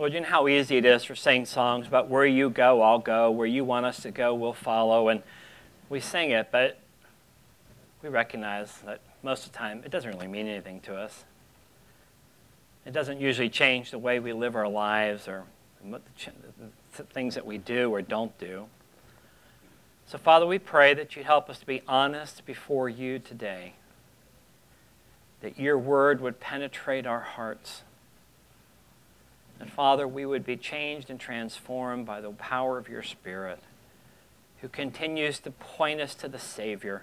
Lord, you know how easy it is for sing songs about where you go, I'll go, where you want us to go, we'll follow. And we sing it, but we recognize that most of the time it doesn't really mean anything to us. It doesn't usually change the way we live our lives or the things that we do or don't do. So, Father, we pray that you'd help us to be honest before you today, that your word would penetrate our hearts. And, Father, we would be changed and transformed by the power of your Spirit, who continues to point us to the Savior,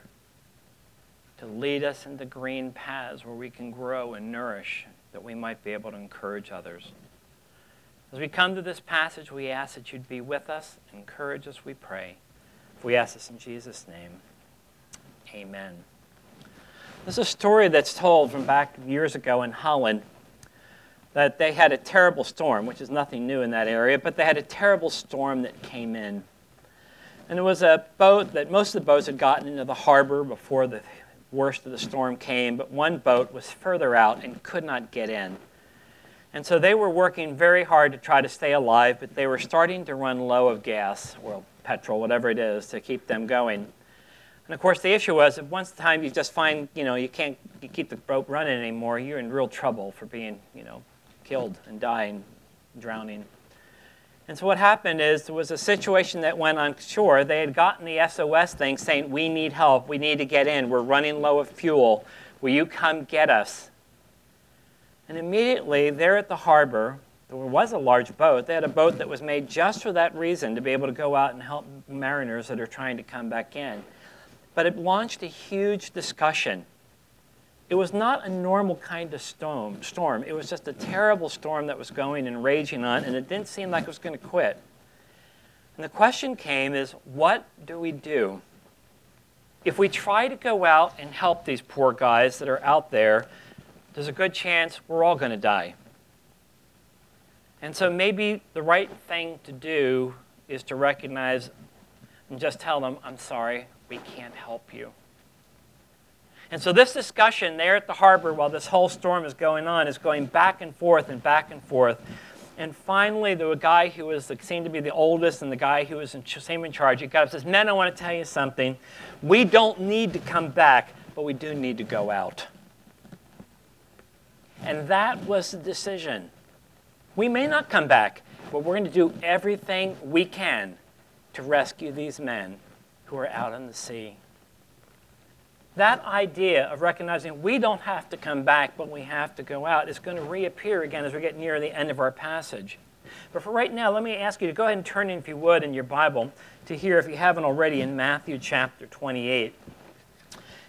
to lead us into green paths where we can grow and nourish, that we might be able to encourage others. As we come to this passage, we ask that you'd be with us, encourage us, we pray. We ask this in Jesus' name. Amen. This is a story that's told from back years ago in Holland that they had a terrible storm, which is nothing new in that area, but they had a terrible storm that came in. And it was a boat that most of the boats had gotten into the harbor before the worst of the storm came, but one boat was further out and could not get in. And so they were working very hard to try to stay alive, but they were starting to run low of gas, or petrol, whatever it is, to keep them going. And of course, the issue was that once the time you just find, you know, you can't you keep the boat running anymore, you're in real trouble for being, you know, killed and dying, drowning. And so what happened is there was a situation that went on shore. They had gotten the SOS thing saying, We need help. We need to get in. We're running low of fuel. Will you come get us? And immediately, there at the harbor, there was a large boat. They had a boat that was made just for that reason to be able to go out and help mariners that are trying to come back in. But it launched a huge discussion. It was not a normal kind of storm. storm. It was just a terrible storm that was going and raging on, and it didn't seem like it was going to quit. And the question came is, what do we do? If we try to go out and help these poor guys that are out there, there's a good chance we're all going to die. And so maybe the right thing to do is to recognize and just tell them, I'm sorry, we can't help you. And so this discussion there at the harbor while this whole storm is going on is going back and forth and back and forth. And finally, the guy who was the, seemed to be the oldest and the guy who was in, same in charge, he got up and says, Men, I want to tell you something. We don't need to come back, but we do need to go out. And that was the decision. We may not come back, but we're going to do everything we can to rescue these men who are out on the sea. That idea of recognizing we don't have to come back, but we have to go out is going to reappear again as we get near the end of our passage. But for right now, let me ask you to go ahead and turn, if you would, in your Bible to here, if you haven't already, in Matthew chapter 28.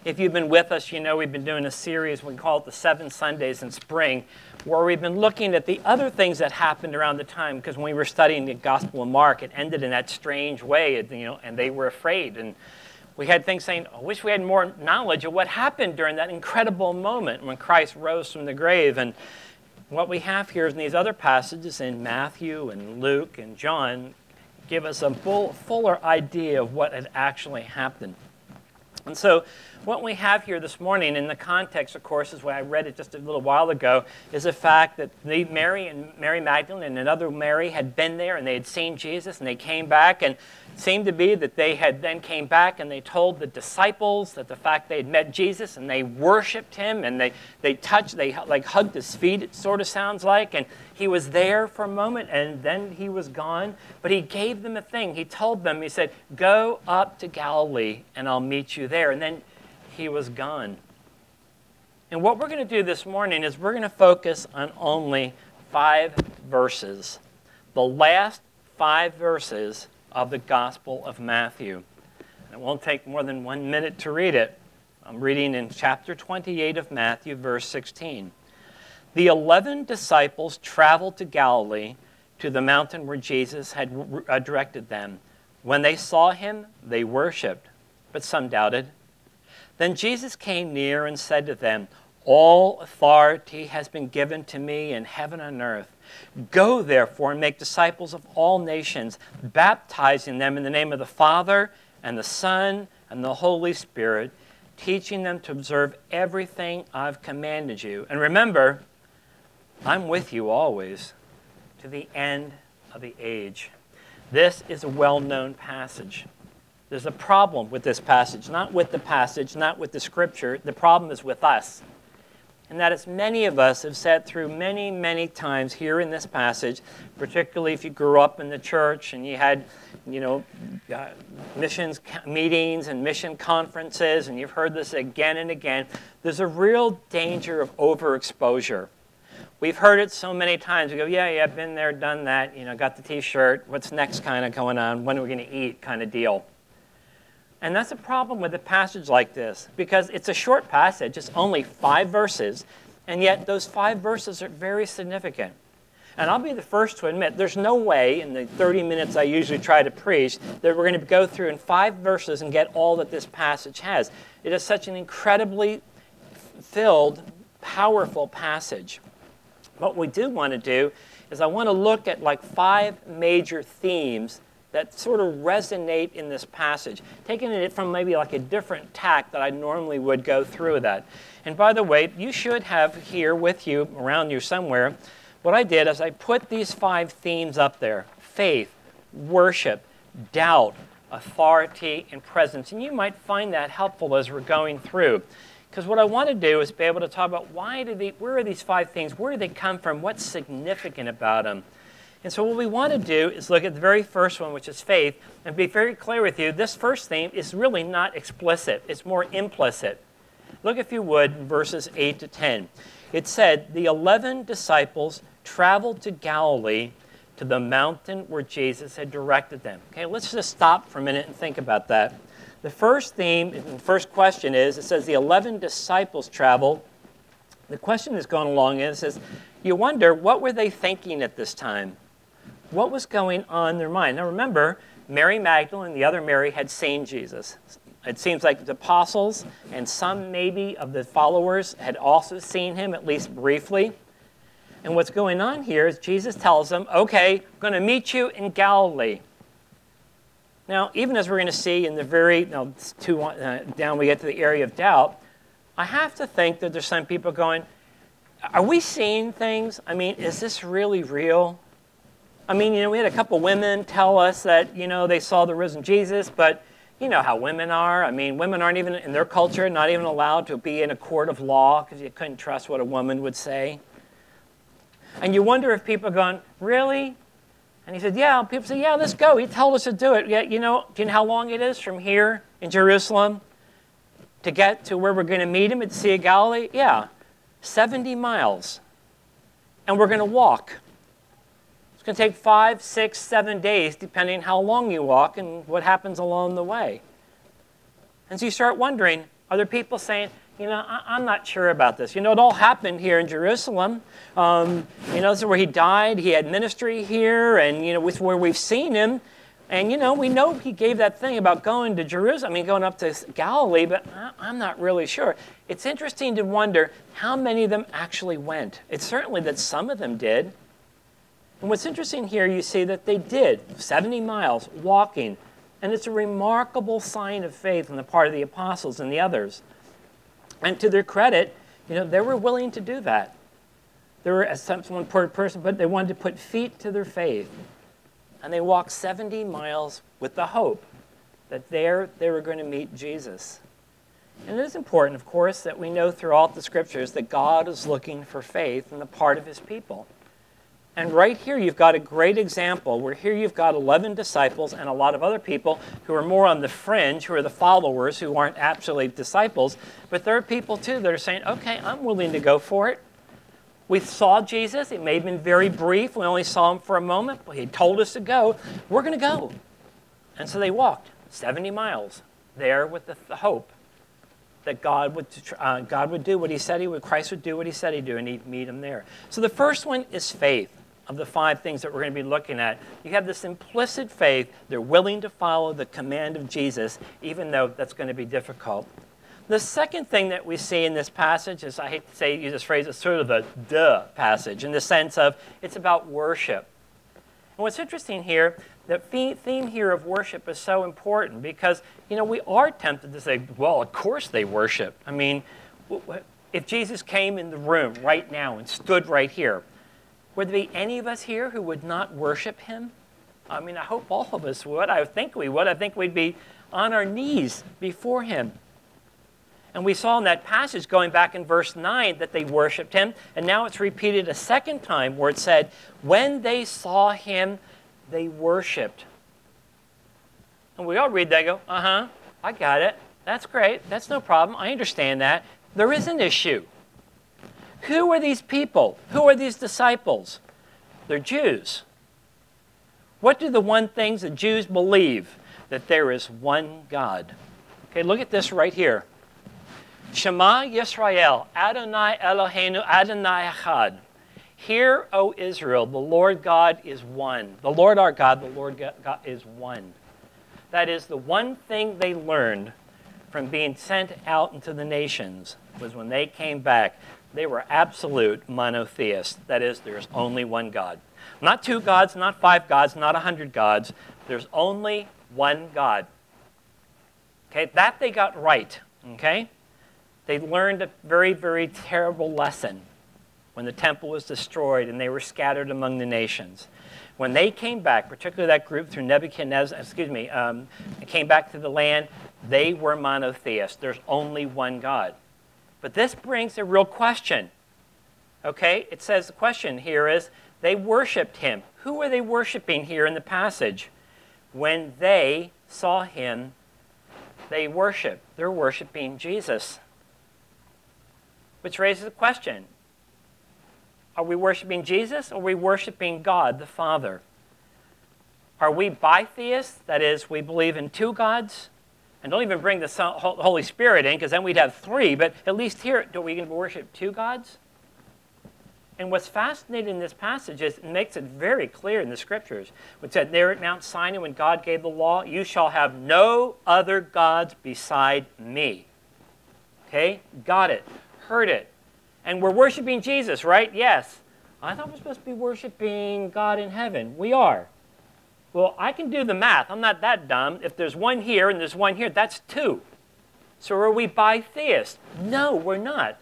If you've been with us, you know we've been doing a series, we call it the Seven Sundays in Spring, where we've been looking at the other things that happened around the time. Because when we were studying the Gospel of Mark, it ended in that strange way, you know, and they were afraid. And we had things saying, I wish we had more knowledge of what happened during that incredible moment when Christ rose from the grave. And what we have here in these other passages in Matthew and Luke and John give us a full, fuller idea of what had actually happened. And so, what we have here this morning, in the context, of course, is what I read it just a little while ago, is the fact that Mary and Mary Magdalene and another Mary had been there and they had seen Jesus and they came back and seemed to be that they had then came back and they told the disciples that the fact they had met Jesus and they worshiped him and they, they touched, they like hugged his feet, it sort of sounds like, and he was there for a moment and then he was gone. But he gave them a thing. He told them, he said, Go up to Galilee and I'll meet you there. And then he was gone. And what we're going to do this morning is we're going to focus on only five verses. The last five verses of the Gospel of Matthew. It won't take more than one minute to read it. I'm reading in chapter 28 of Matthew, verse 16. The eleven disciples traveled to Galilee to the mountain where Jesus had uh, directed them. When they saw him, they worshiped, but some doubted. Then Jesus came near and said to them, All authority has been given to me in heaven and earth. Go, therefore, and make disciples of all nations, baptizing them in the name of the Father, and the Son, and the Holy Spirit, teaching them to observe everything I've commanded you. And remember, I'm with you always to the end of the age. This is a well known passage. There's a problem with this passage, not with the passage, not with the scripture. The problem is with us. And that is, many of us have sat through many, many times here in this passage, particularly if you grew up in the church and you had, you know, uh, missions meetings and mission conferences, and you've heard this again and again. There's a real danger of overexposure. We've heard it so many times. We go, yeah, yeah, been there, done that, you know, got the t shirt. What's next kind of going on? When are we going to eat kind of deal? And that's a problem with a passage like this because it's a short passage, it's only five verses, and yet those five verses are very significant. And I'll be the first to admit there's no way in the 30 minutes I usually try to preach that we're going to go through in five verses and get all that this passage has. It is such an incredibly filled, powerful passage. What we do want to do is I want to look at like five major themes that sort of resonate in this passage, taking it from maybe like a different tack that I normally would go through that. And by the way, you should have here with you, around you somewhere, what I did is I put these five themes up there faith, worship, doubt, authority, and presence. And you might find that helpful as we're going through. Because what I want to do is be able to talk about why do they, where are these five things? Where do they come from? What's significant about them? And so, what we want to do is look at the very first one, which is faith, and be very clear with you. This first theme is really not explicit, it's more implicit. Look, if you would, verses 8 to 10. It said, The 11 disciples traveled to Galilee to the mountain where Jesus had directed them. Okay, let's just stop for a minute and think about that. The first theme, the first question is it says the 11 disciples traveled. The question that's going along is, it says, you wonder, what were they thinking at this time? What was going on in their mind. Now remember, Mary Magdalene and the other Mary had seen Jesus. It seems like the apostles and some maybe of the followers had also seen him, at least briefly. And what's going on here is Jesus tells them, okay, I'm going to meet you in Galilee. Now, even as we're going to see in the very now, two, uh, down, we get to the area of doubt, I have to think that there's some people going, are we seeing things? I mean, is this really real? I mean, you know, we had a couple women tell us that, you know, they saw the risen Jesus, but you know how women are. I mean, women aren't even in their culture, not even allowed to be in a court of law because you couldn't trust what a woman would say. And you wonder if people are going, really? And he said, yeah. People say, yeah, let's go. He told us to do it. Yeah, you know, do you know how long it is from here in Jerusalem to get to where we're going to meet him at Sea of Galilee? Yeah, 70 miles. And we're going to walk can take five, six, seven days, depending how long you walk and what happens along the way. And so you start wondering are there people saying, you know, I, am not sure about this. You know, it all happened here in Jerusalem. Um, you know, this is where he died. He had ministry here, and, you know, with where we've seen him. And, you know, we know he gave that thing about going to Jerusalem, I mean, going up to Galilee, but I'm not really sure. It's interesting to wonder how many of them actually went. It's certainly that some of them did. And what's interesting here, you see that they did 70 miles walking, and it's a remarkable sign of faith on the part of the apostles and the others. And to their credit, you know, they were willing to do that. They were, as per person, but they wanted to put feet to their faith. And they walked 70 miles with the hope that there they were going to meet Jesus. And it is important, of course, that we know throughout the scriptures that God is looking for faith on the part of his people. And right here, you've got a great example where here you've got 11 disciples and a lot of other people who are more on the fringe, who are the followers, who aren't actually disciples. But there are people too that are saying, okay, I'm willing to go for it. We saw Jesus. It may have been very brief. We only saw him for a moment, but he told us to go. We're going to go. And so they walked 70 miles there with the, the hope that God would, uh, God would do what he said he would, Christ would do what he said he'd do, and he'd meet him there. So the first one is faith of the five things that we're going to be looking at. You have this implicit faith. They're willing to follow the command of Jesus, even though that's going to be difficult. The second thing that we see in this passage is, I hate to say, use this phrase, it's sort of a duh passage in the sense of it's about worship. And what's interesting here, the theme here of worship is so important because, you know, we are tempted to say, well, of course they worship. I mean, if Jesus came in the room right now and stood right here, Would there be any of us here who would not worship him? I mean, I hope all of us would. I think we would. I think we'd be on our knees before him. And we saw in that passage going back in verse 9 that they worshiped him. And now it's repeated a second time where it said, When they saw him, they worshiped. And we all read that go, Uh huh, I got it. That's great. That's no problem. I understand that. There is an issue. Who are these people? Who are these disciples? They're Jews. What do the one things that Jews believe? That there is one God. Okay, look at this right here. Shema Yisrael, Adonai Eloheinu, Adonai Echad. Hear, O Israel, the Lord God is one. The Lord our God, the Lord God is one. That is the one thing they learned from being sent out into the nations was when they came back, they were absolute monotheists. That is, there's only one God. Not two gods, not five gods, not a hundred gods. There's only one God. Okay, that they got right. Okay? They learned a very, very terrible lesson when the temple was destroyed and they were scattered among the nations. When they came back, particularly that group through Nebuchadnezzar, excuse me, um, came back to the land, they were monotheists. There's only one God. But this brings a real question. Okay? It says the question here is they worshiped him. Who are they worshiping here in the passage? When they saw him, they worshiped. They're worshiping Jesus. Which raises the question Are we worshiping Jesus or are we worshiping God the Father? Are we bitheists? That is, we believe in two gods? And don't even bring the Holy Spirit in because then we'd have three, but at least here, do we worship two gods? And what's fascinating in this passage is it makes it very clear in the scriptures. It said there at Mount Sinai when God gave the law, you shall have no other gods beside me. Okay? Got it. Heard it. And we're worshiping Jesus, right? Yes. I thought we're supposed to be worshiping God in heaven. We are. Well, I can do the math. I'm not that dumb. If there's one here and there's one here, that's two. So are we bitheists? No, we're not.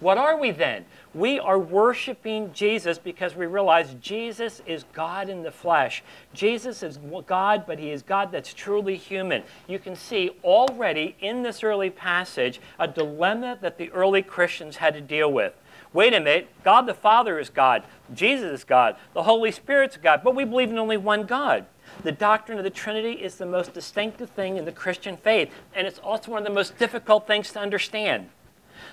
What are we then? We are worshiping Jesus because we realize Jesus is God in the flesh. Jesus is God, but he is God that's truly human. You can see already in this early passage a dilemma that the early Christians had to deal with. Wait a minute, God the Father is God, Jesus is God, the Holy Spirit's God, but we believe in only one God. The doctrine of the Trinity is the most distinctive thing in the Christian faith, and it's also one of the most difficult things to understand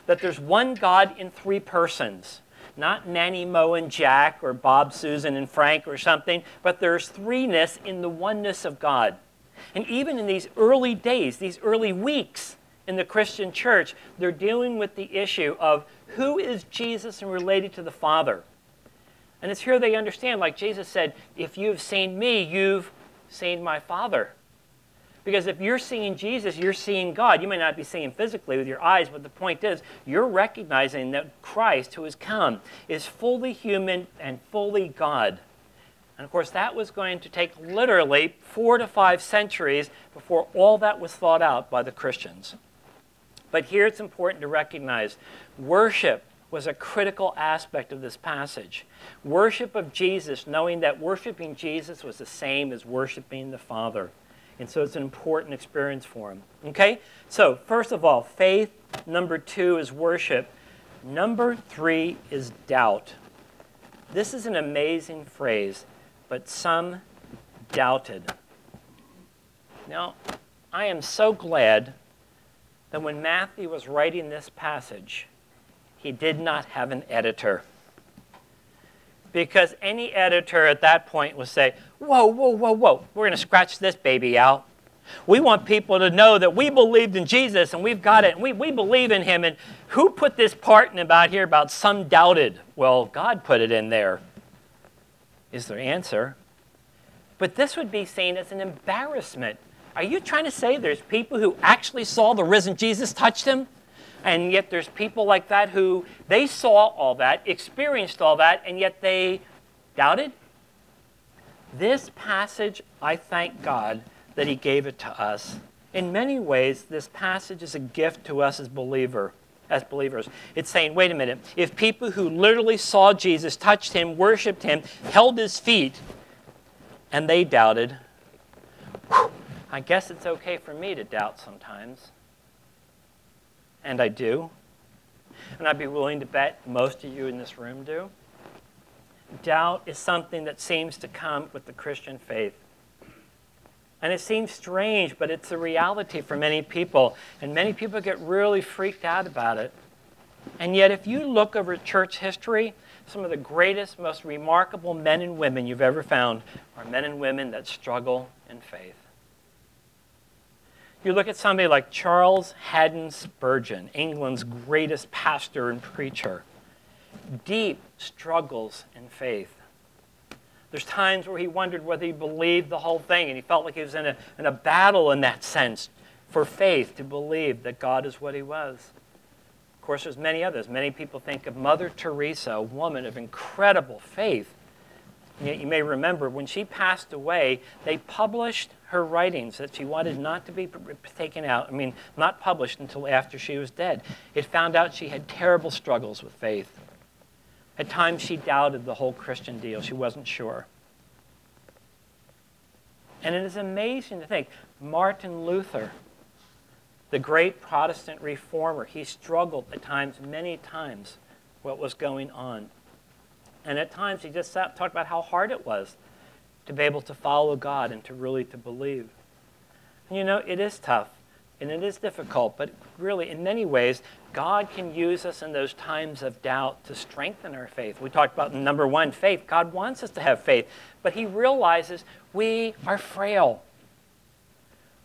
that there's one God in three persons. Not Manny, Moe, and Jack, or Bob, Susan, and Frank, or something, but there's threeness in the oneness of God. And even in these early days, these early weeks in the Christian church, they're dealing with the issue of who is Jesus and related to the Father. And it's here they understand, like Jesus said, if you've seen me, you've seen my Father. Because if you're seeing Jesus, you're seeing God. You may not be seeing physically with your eyes, but the point is, you're recognizing that Christ, who has come, is fully human and fully God. And of course, that was going to take literally four to five centuries before all that was thought out by the Christians. But here it's important to recognize worship was a critical aspect of this passage. Worship of Jesus, knowing that worshiping Jesus was the same as worshiping the Father. And so it's an important experience for him. Okay? So, first of all, faith. Number two is worship. Number three is doubt. This is an amazing phrase, but some doubted. Now, I am so glad that when Matthew was writing this passage, he did not have an editor. Because any editor at that point would say, Whoa, whoa, whoa, whoa, we're going to scratch this baby out. We want people to know that we believed in Jesus and we've got it and we, we believe in him. And who put this part in about here about some doubted? Well, God put it in there, is their answer. But this would be seen as an embarrassment. Are you trying to say there's people who actually saw the risen Jesus touch him? And yet there's people like that who they saw all that, experienced all that, and yet they doubted? This passage, I thank God that He gave it to us. In many ways, this passage is a gift to us as believer, as believers. It's saying, wait a minute, if people who literally saw Jesus, touched him, worshiped him, held his feet, and they doubted, whew, I guess it's okay for me to doubt sometimes. And I do. And I'd be willing to bet most of you in this room do. Doubt is something that seems to come with the Christian faith. And it seems strange, but it's a reality for many people. And many people get really freaked out about it. And yet, if you look over church history, some of the greatest, most remarkable men and women you've ever found are men and women that struggle in faith. You look at somebody like Charles Haddon Spurgeon, England's greatest pastor and preacher, deep struggles in faith. There's times where he wondered whether he believed the whole thing, and he felt like he was in a, in a battle in that sense for faith to believe that God is what he was. Of course, there's many others. Many people think of Mother Teresa, a woman of incredible faith. Yet you may remember when she passed away, they published her writings that she wanted mm-hmm. not to be taken out, I mean, not published until after she was dead. It found out she had terrible struggles with faith. At times, she doubted the whole Christian deal. She wasn't sure. And it is amazing to think Martin Luther, the great Protestant reformer, he struggled at times, many times, what was going on. And at times, he just sat, talked about how hard it was to be able to follow God and to really to believe. And you know, it is tough and it is difficult, but really, in many ways, God can use us in those times of doubt to strengthen our faith. We talked about number one, faith. God wants us to have faith, but He realizes we are frail.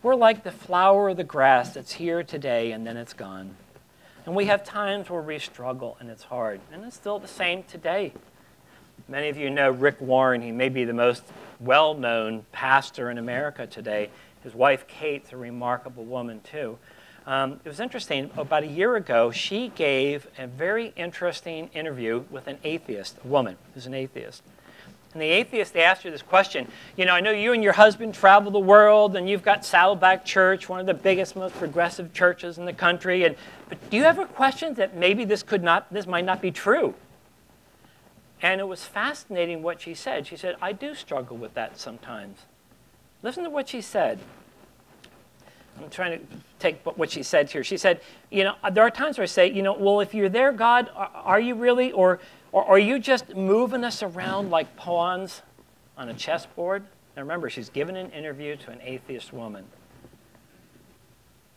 We're like the flower of the grass that's here today and then it's gone. And we have times where we struggle and it's hard. And it's still the same today. Many of you know Rick Warren. He may be the most well known pastor in America today. His wife, Kay's a remarkable woman, too. Um, it was interesting. About a year ago, she gave a very interesting interview with an atheist, a woman who's an atheist. And the atheist asked her this question You know, I know you and your husband travel the world, and you've got Saddleback Church, one of the biggest, most progressive churches in the country. And, but do you ever question that maybe this could not, this might not be true? And it was fascinating what she said. She said, I do struggle with that sometimes. Listen to what she said. I'm trying to take what she said here. She said, you know, there are times where I say, you know, well, if you're there, God, are you really? Or, or are you just moving us around like pawns on a chessboard? Now remember, she's given an interview to an atheist woman.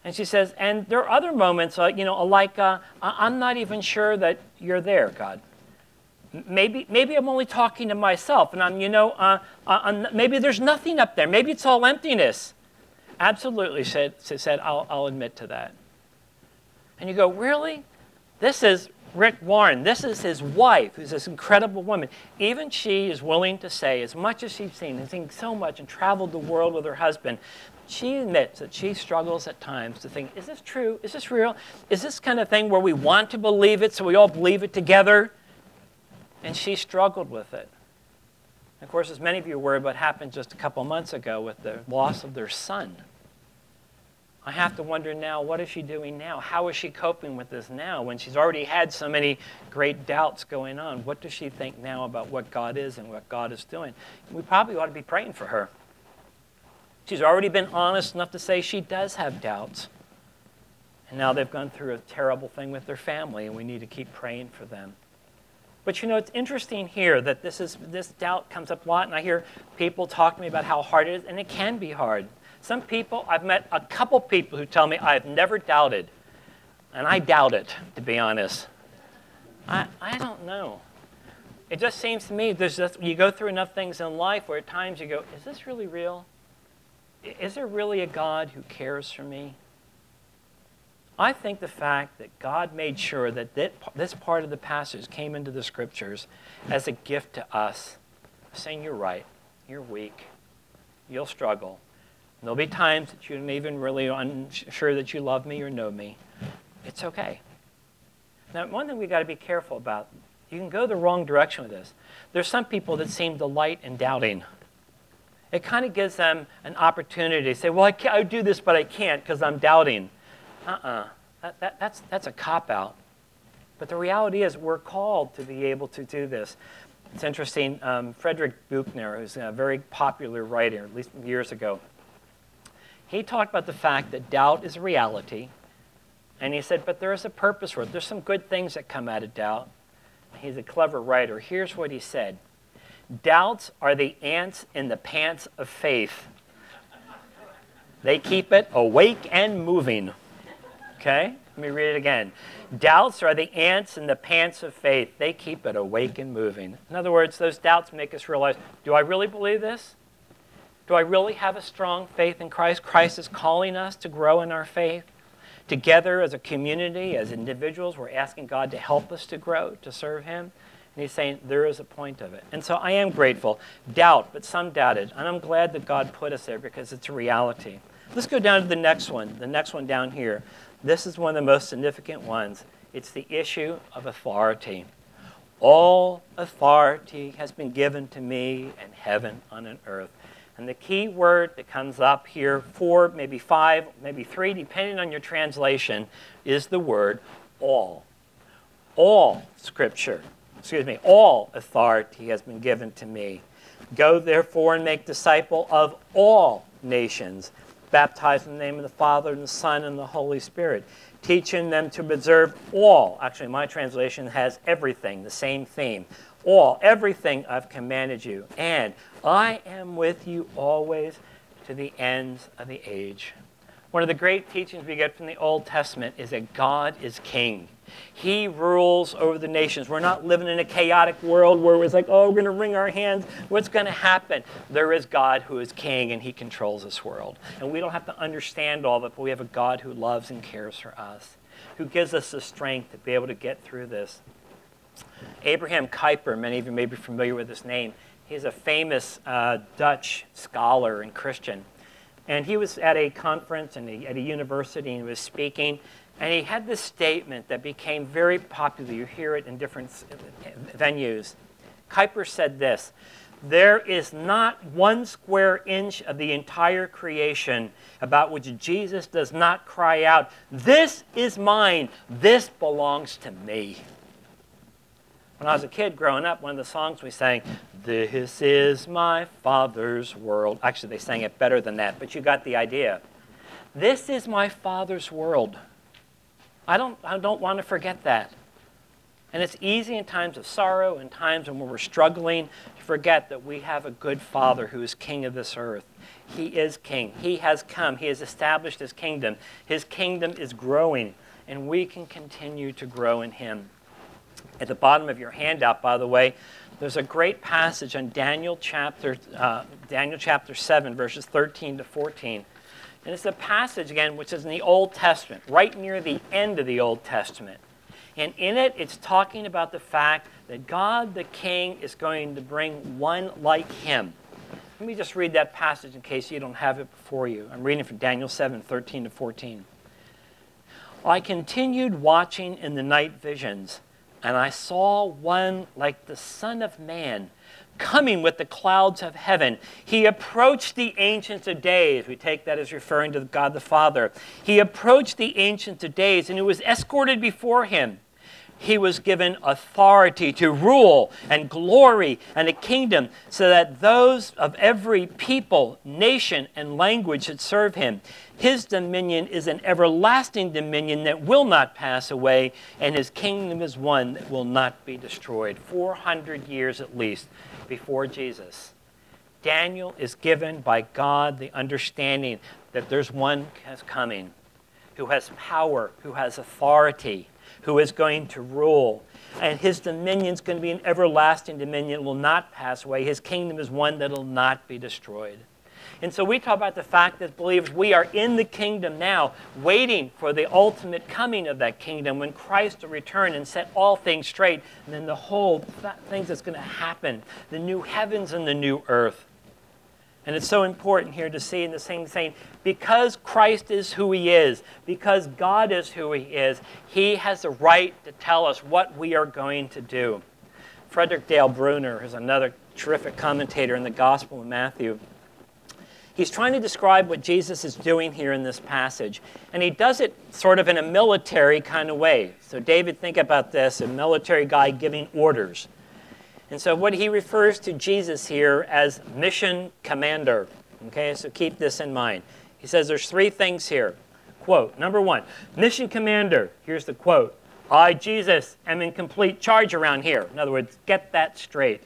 And she says, and there are other moments, uh, you know, like, uh, I'm not even sure that you're there, God. Maybe, maybe I'm only talking to myself, and I'm, you know, uh, uh maybe there's nothing up there. Maybe it's all emptiness. Absolutely, said, said I'll, I'll admit to that. And you go, really? This is Rick Warren. This is his wife, who's this incredible woman. Even she is willing to say, as much as she's seen and seen so much and traveled the world with her husband, she admits that she struggles at times to think, is this true? Is this real? Is this kind of thing where we want to believe it so we all believe it together? And she struggled with it. Of course, as many of you are aware, what happened just a couple months ago with the loss of their son. I have to wonder now, what is she doing now? How is she coping with this now when she's already had so many great doubts going on? What does she think now about what God is and what God is doing? We probably ought to be praying for her. She's already been honest enough to say she does have doubts. And now they've gone through a terrible thing with their family, and we need to keep praying for them. But you know, it's interesting here that this, is, this doubt comes up a lot, and I hear people talk to me about how hard it is, and it can be hard. Some people, I've met a couple people who tell me I've never doubted. And I doubt it, to be honest. I, I don't know. It just seems to me there's just, you go through enough things in life where at times you go, is this really real? Is there really a God who cares for me? I think the fact that God made sure that this part of the passage came into the scriptures as a gift to us, saying, You're right, you're weak, you'll struggle, There'll be times that you're even really unsure that you love me or know me. It's okay. Now, one thing we've got to be careful about, you can go the wrong direction with this. There's some people that seem delight in doubting. It kind of gives them an opportunity to say, well, I, I do this, but I can't because I'm doubting. Uh-uh. that, that, that's, that's a cop out. But the reality is, we're called to be able to do this. It's interesting. Um, Frederick Buechner, who's a very popular writer, at least years ago, he talked about the fact that doubt is a reality. And he said, but there is a purpose for it. There's some good things that come out of doubt. He's a clever writer. Here's what he said Doubts are the ants in the pants of faith. They keep it awake and moving. Okay? Let me read it again. Doubts are the ants in the pants of faith. They keep it awake and moving. In other words, those doubts make us realize do I really believe this? Do I really have a strong faith in Christ? Christ is calling us to grow in our faith. Together as a community, as individuals, we're asking God to help us to grow, to serve Him. And He's saying there is a point of it. And so I am grateful. Doubt, but some doubted. And I'm glad that God put us there because it's a reality. Let's go down to the next one, the next one down here. This is one of the most significant ones. It's the issue of authority. All authority has been given to me in heaven and on earth. And the key word that comes up here, four, maybe five, maybe three, depending on your translation, is the word all. All scripture, excuse me, all authority has been given to me. Go therefore and make disciple of all nations, baptized in the name of the Father and the Son and the Holy Spirit, teaching them to observe all. Actually, my translation has everything, the same theme. All, everything I've commanded you. And I am with you always to the ends of the age. One of the great teachings we get from the Old Testament is that God is king. He rules over the nations. We're not living in a chaotic world where it's like, oh, we're going to wring our hands. What's going to happen? There is God who is king and he controls this world. And we don't have to understand all of it, but we have a God who loves and cares for us, who gives us the strength to be able to get through this. Abraham Kuyper, many of you may be familiar with his name, he's a famous uh, Dutch scholar and Christian. And he was at a conference and at a university and was speaking. And he had this statement that became very popular. You hear it in different venues. Kuyper said this There is not one square inch of the entire creation about which Jesus does not cry out, This is mine, this belongs to me. When I was a kid growing up, one of the songs we sang, This is my Father's world. Actually, they sang it better than that, but you got the idea. This is my Father's world. I don't, I don't want to forget that. And it's easy in times of sorrow and times when we're struggling to forget that we have a good Father who is King of this earth. He is King. He has come. He has established His kingdom. His kingdom is growing, and we can continue to grow in Him. At the bottom of your handout, by the way, there's a great passage in Daniel chapter, uh, Daniel chapter 7, verses 13 to 14. And it's a passage, again, which is in the Old Testament, right near the end of the Old Testament. And in it, it's talking about the fact that God the King is going to bring one like him. Let me just read that passage in case you don't have it before you. I'm reading from Daniel 7 13 to 14. I continued watching in the night visions, and I saw one like the Son of Man coming with the clouds of heaven. He approached the Ancients of Days. We take that as referring to God the Father. He approached the Ancients of Days and he was escorted before him. He was given authority to rule and glory and a kingdom so that those of every people, nation, and language should serve him. His dominion is an everlasting dominion that will not pass away, and his kingdom is one that will not be destroyed. 400 years at least before Jesus. Daniel is given by God the understanding that there's one coming who has power, who has authority, who is going to rule. And his dominion is going to be an everlasting dominion, will not pass away. His kingdom is one that will not be destroyed. And so we talk about the fact that believers, we are in the kingdom now, waiting for the ultimate coming of that kingdom when Christ will return and set all things straight. And then the whole th- things that's going to happen, the new heavens and the new earth. And it's so important here to see in the same saying, because Christ is who he is, because God is who he is, he has the right to tell us what we are going to do. Frederick Dale Bruner is another terrific commentator in the Gospel of Matthew He's trying to describe what Jesus is doing here in this passage. And he does it sort of in a military kind of way. So, David, think about this a military guy giving orders. And so, what he refers to Jesus here as mission commander. Okay, so keep this in mind. He says there's three things here. Quote, number one, mission commander. Here's the quote I, Jesus, am in complete charge around here. In other words, get that straight.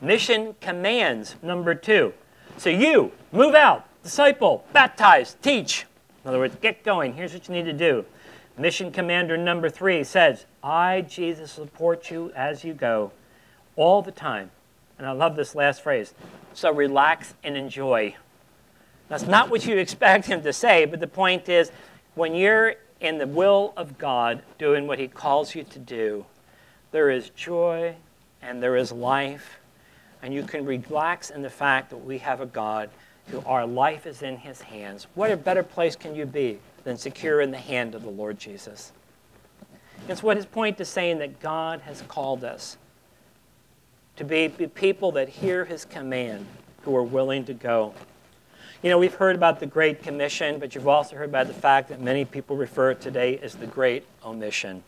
Mission commands, number two. So you, move out, disciple, baptize, teach. In other words, get going. Here's what you need to do. Mission commander number three says, I, Jesus, support you as you go all the time. And I love this last phrase. So relax and enjoy. That's not what you expect him to say, but the point is when you're in the will of God doing what he calls you to do, there is joy and there is life. And you can relax in the fact that we have a God who our life is in his hands. What a better place can you be than secure in the hand of the Lord Jesus? It's what his point is saying that God has called us to be people that hear his command, who are willing to go. You know, we've heard about the Great Commission, but you've also heard about the fact that many people refer today as the Great Omission.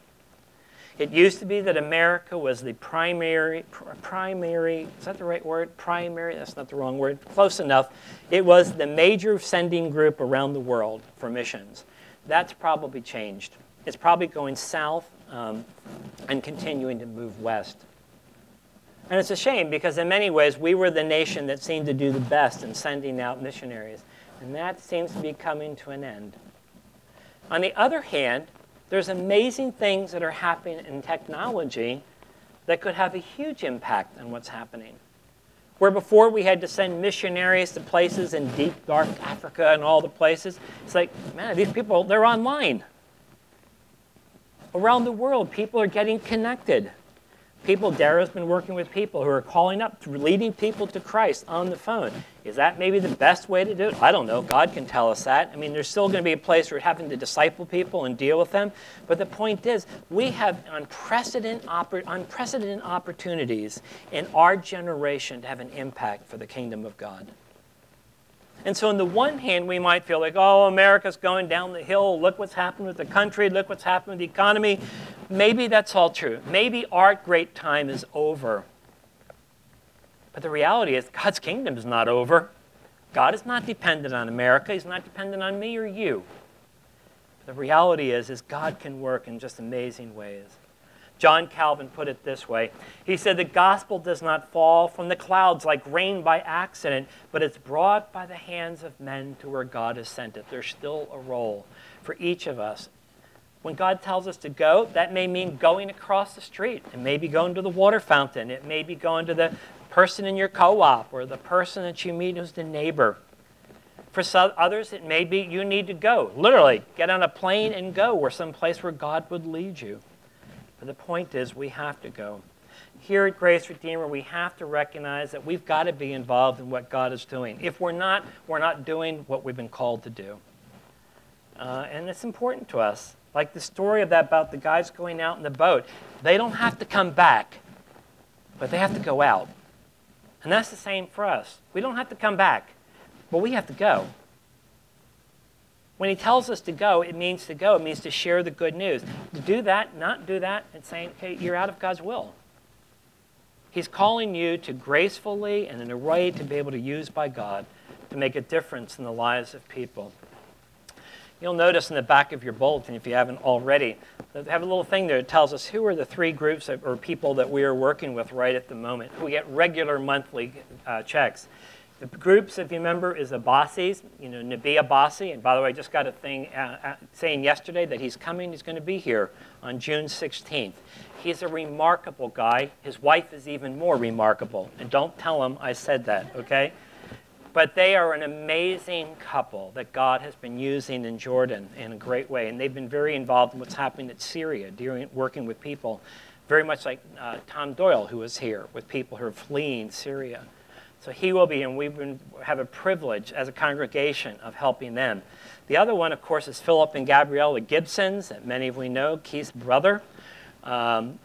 It used to be that America was the primary, primary, is that the right word? Primary, that's not the wrong word. Close enough. It was the major sending group around the world for missions. That's probably changed. It's probably going south um, and continuing to move west. And it's a shame because, in many ways, we were the nation that seemed to do the best in sending out missionaries. And that seems to be coming to an end. On the other hand, there's amazing things that are happening in technology that could have a huge impact on what's happening. Where before we had to send missionaries to places in deep, dark Africa and all the places, it's like, man, these people, they're online. Around the world, people are getting connected. People, Dara's been working with people who are calling up, leading people to Christ on the phone. Is that maybe the best way to do it? I don't know. God can tell us that. I mean, there's still going to be a place where we're having to disciple people and deal with them. But the point is, we have unprecedented, unprecedented opportunities in our generation to have an impact for the kingdom of God. And so, on the one hand, we might feel like, oh, America's going down the hill. Look what's happened with the country. Look what's happened with the economy. Maybe that's all true. Maybe our great time is over. But the reality is, God's kingdom is not over. God is not dependent on America. He's not dependent on me or you. But the reality is, is God can work in just amazing ways. John Calvin put it this way He said, The gospel does not fall from the clouds like rain by accident, but it's brought by the hands of men to where God has sent it. There's still a role for each of us. When God tells us to go, that may mean going across the street. It may be going to the water fountain. It may be going to the person in your co op or the person that you meet who's the neighbor. For some others, it may be you need to go. Literally, get on a plane and go where some place where God would lead you. But the point is, we have to go. Here at Grace Redeemer, we have to recognize that we've got to be involved in what God is doing. If we're not, we're not doing what we've been called to do. Uh, and it's important to us. Like the story of that about the guys going out in the boat. They don't have to come back, but they have to go out. And that's the same for us. We don't have to come back, but we have to go. When he tells us to go, it means to go. It means to share the good news. To do that, not do that, and saying, okay, you're out of God's will. He's calling you to gracefully and in a way to be able to use by God to make a difference in the lives of people. You'll notice in the back of your bulletin, if you haven't already, they have a little thing there that tells us who are the three groups of, or people that we are working with right at the moment. We get regular monthly uh, checks. The groups, if you remember, is Abbasis, you know, Nabi Abbasi. And by the way, I just got a thing uh, uh, saying yesterday that he's coming. He's going to be here on June 16th. He's a remarkable guy. His wife is even more remarkable. And don't tell him I said that, okay? But they are an amazing couple that God has been using in Jordan in a great way. And they've been very involved in what's happening in Syria, during, working with people, very much like uh, Tom Doyle, who was here, with people who are fleeing Syria. So he will be, and we have a privilege as a congregation of helping them. The other one, of course, is Philip and Gabriella Gibsons, that many of we know, Keith's brother. Um,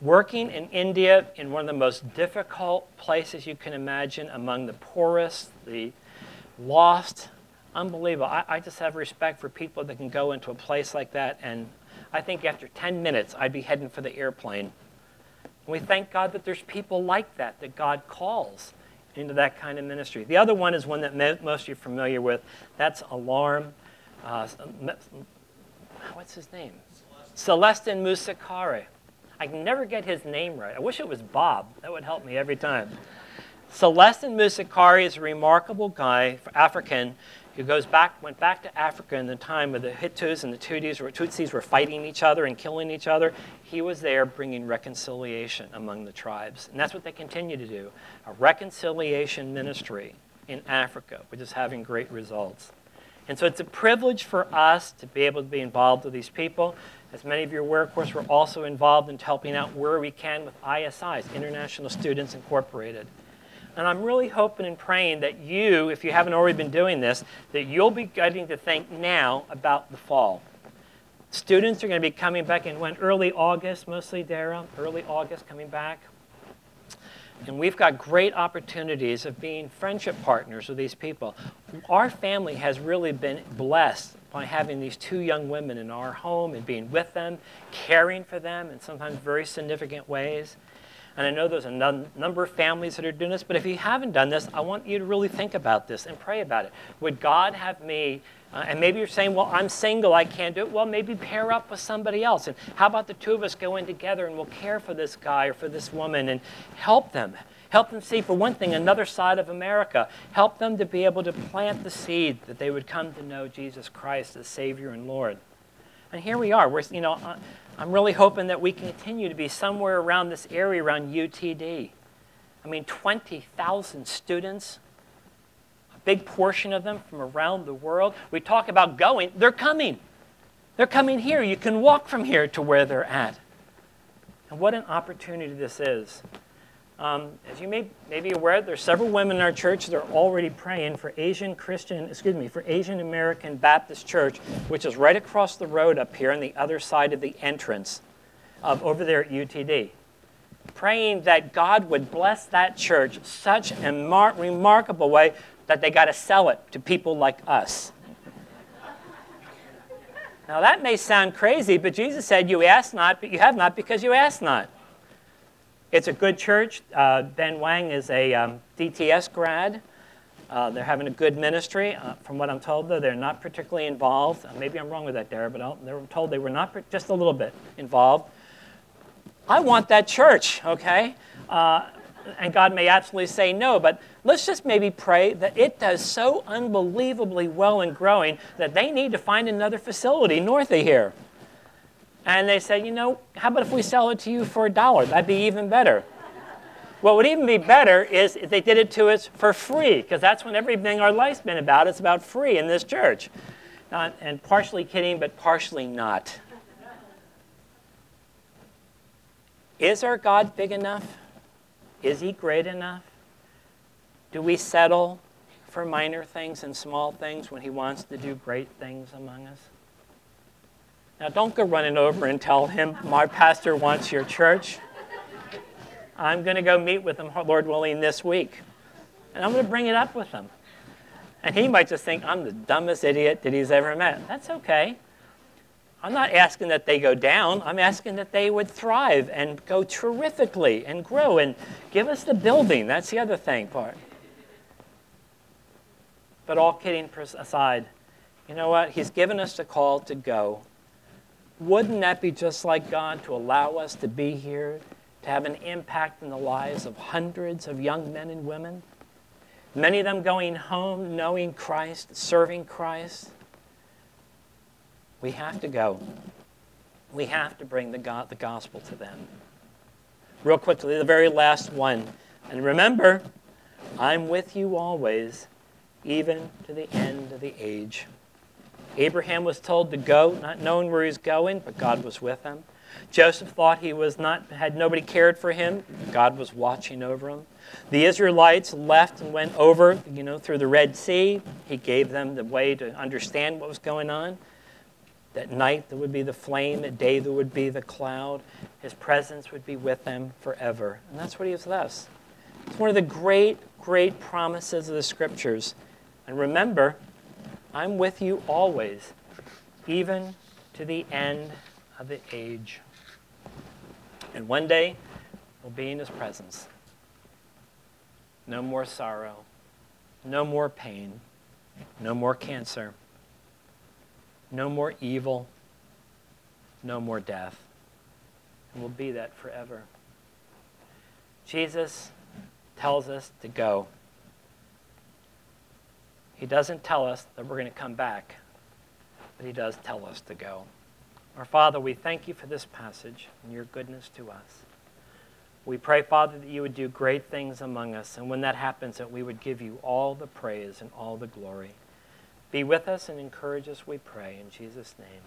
working in India in one of the most difficult places you can imagine, among the poorest, the lost, unbelievable. I, I just have respect for people that can go into a place like that. And I think after 10 minutes, I'd be heading for the airplane. And we thank God that there's people like that, that God calls into that kind of ministry. The other one is one that most of you are familiar with. That's Alarm. Uh, what's his name? Celestin Musikari. I can never get his name right. I wish it was Bob. That would help me every time. Celestin Musikari is a remarkable guy, African, who goes back, went back to Africa in the time of the Hutus and the Tutsis, where Tutsis were fighting each other and killing each other. He was there bringing reconciliation among the tribes. And that's what they continue to do a reconciliation ministry in Africa, which is having great results. And so it's a privilege for us to be able to be involved with these people. As many of you are aware, of course, we're also involved in helping out where we can with ISIs, International Students Incorporated. And I'm really hoping and praying that you, if you haven't already been doing this, that you'll be getting to think now about the fall. Students are going to be coming back in when early August, mostly Dara, early August coming back. And we've got great opportunities of being friendship partners with these people. Our family has really been blessed by having these two young women in our home and being with them, caring for them in sometimes very significant ways. And I know there's a num- number of families that are doing this, but if you haven't done this, I want you to really think about this and pray about it. Would God have me, uh, and maybe you're saying, well, I'm single, I can't do it. Well, maybe pair up with somebody else. And how about the two of us go in together and we'll care for this guy or for this woman and help them? Help them see, for one thing, another side of America. Help them to be able to plant the seed that they would come to know Jesus Christ as Savior and Lord. And here we are. We're, you know, uh, I'm really hoping that we continue to be somewhere around this area, around UTD. I mean, 20,000 students, a big portion of them from around the world. We talk about going, they're coming. They're coming here. You can walk from here to where they're at. And what an opportunity this is. Um, as you may, may be aware, there's several women in our church that are already praying for Asian Christian, excuse me, for Asian American Baptist Church, which is right across the road up here on the other side of the entrance of over there at UTD. Praying that God would bless that church such a mar- remarkable way that they got to sell it to people like us. Now that may sound crazy, but Jesus said, "You ask not, but you have not because you ask not." It's a good church. Uh, ben Wang is a um, DTS grad. Uh, they're having a good ministry. Uh, from what I'm told, though, they're not particularly involved. Uh, maybe I'm wrong with that, Dara, but I'll, they were told they were not just a little bit involved. I want that church, okay? Uh, and God may absolutely say no, but let's just maybe pray that it does so unbelievably well and growing that they need to find another facility north of here. And they said, you know, how about if we sell it to you for a dollar? That'd be even better. What would even be better is if they did it to us for free, because that's what everything our life's been about. It's about free in this church. Not, and partially kidding, but partially not. Is our God big enough? Is he great enough? Do we settle for minor things and small things when he wants to do great things among us? Now, don't go running over and tell him, my pastor wants your church. I'm going to go meet with him, Lord willing, this week. And I'm going to bring it up with him. And he might just think, I'm the dumbest idiot that he's ever met. That's okay. I'm not asking that they go down. I'm asking that they would thrive and go terrifically and grow and give us the building. That's the other thing part. But all kidding aside, you know what? He's given us the call to go. Wouldn't that be just like God to allow us to be here, to have an impact in the lives of hundreds of young men and women? Many of them going home knowing Christ, serving Christ. We have to go. We have to bring the, God, the gospel to them. Real quickly, the very last one. And remember, I'm with you always, even to the end of the age. Abraham was told to go, not knowing where he was going, but God was with him. Joseph thought he was not had nobody cared for him. God was watching over him. The Israelites left and went over, you know, through the Red Sea. He gave them the way to understand what was going on. That night there would be the flame, at day there would be the cloud. His presence would be with them forever. And that's what he with us. It's one of the great, great promises of the scriptures And remember, I'm with you always, even to the end of the age. And one day, we'll be in his presence. No more sorrow, no more pain, no more cancer, no more evil, no more death. And we'll be that forever. Jesus tells us to go. He doesn't tell us that we're going to come back, but He does tell us to go. Our Father, we thank you for this passage and your goodness to us. We pray, Father, that you would do great things among us, and when that happens, that we would give you all the praise and all the glory. Be with us and encourage us, we pray, in Jesus' name.